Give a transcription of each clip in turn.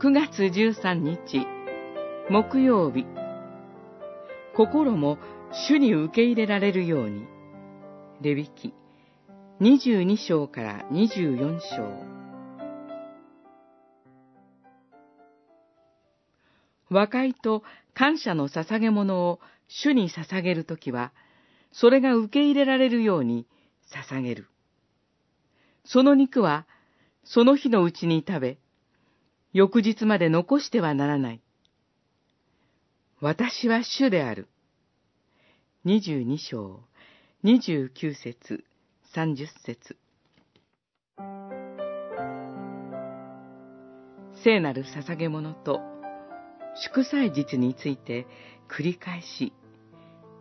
9月13日、木曜日。心も主に受け入れられるように。レビキ、22章から24章。和解と感謝の捧げ物を主に捧げるときは、それが受け入れられるように捧げる。その肉は、その日のうちに食べ、翌日まで残してはならない。私は主である。二十二章、二十九節、三十節。聖なる捧げ物と祝祭日について繰り返し、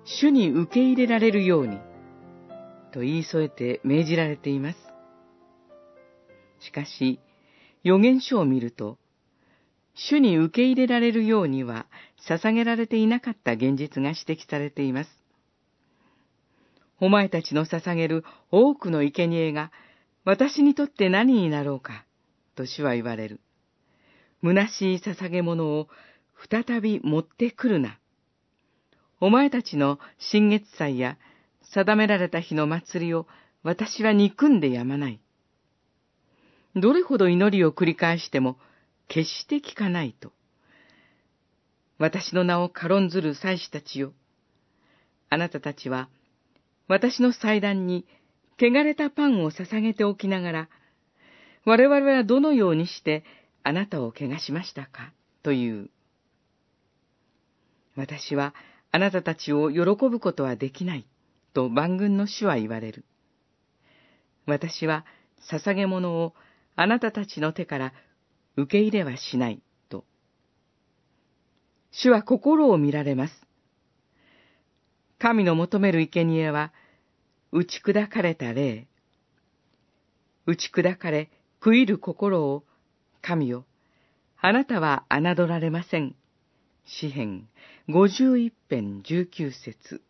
主に受け入れられるように、と言い添えて命じられています。しかし、予言書を見ると、主に受け入れられるようには捧げられていなかった現実が指摘されています。お前たちの捧げる多くの生贄が私にとって何になろうか、と主は言われる。虚しい捧げ物を再び持ってくるな。お前たちの新月祭や定められた日の祭りを私は憎んでやまない。どれほど祈りを繰り返しても決して聞かないと。私の名を軽んずる祭司たちよ。あなたたちは、私の祭壇に汚れたパンを捧げておきながら、我々はどのようにしてあなたを汚しましたか？という。私はあなたたちを喜ぶことはできない、と万軍の主は言われる。私は捧げ物をあなたたちの手から受け入れはしない、と。主は心を見られます。神の求める生贄は、打ち砕かれた霊。打ち砕かれ、食いる心を、神よ、あなたは侮られません。詩編五十一編十九節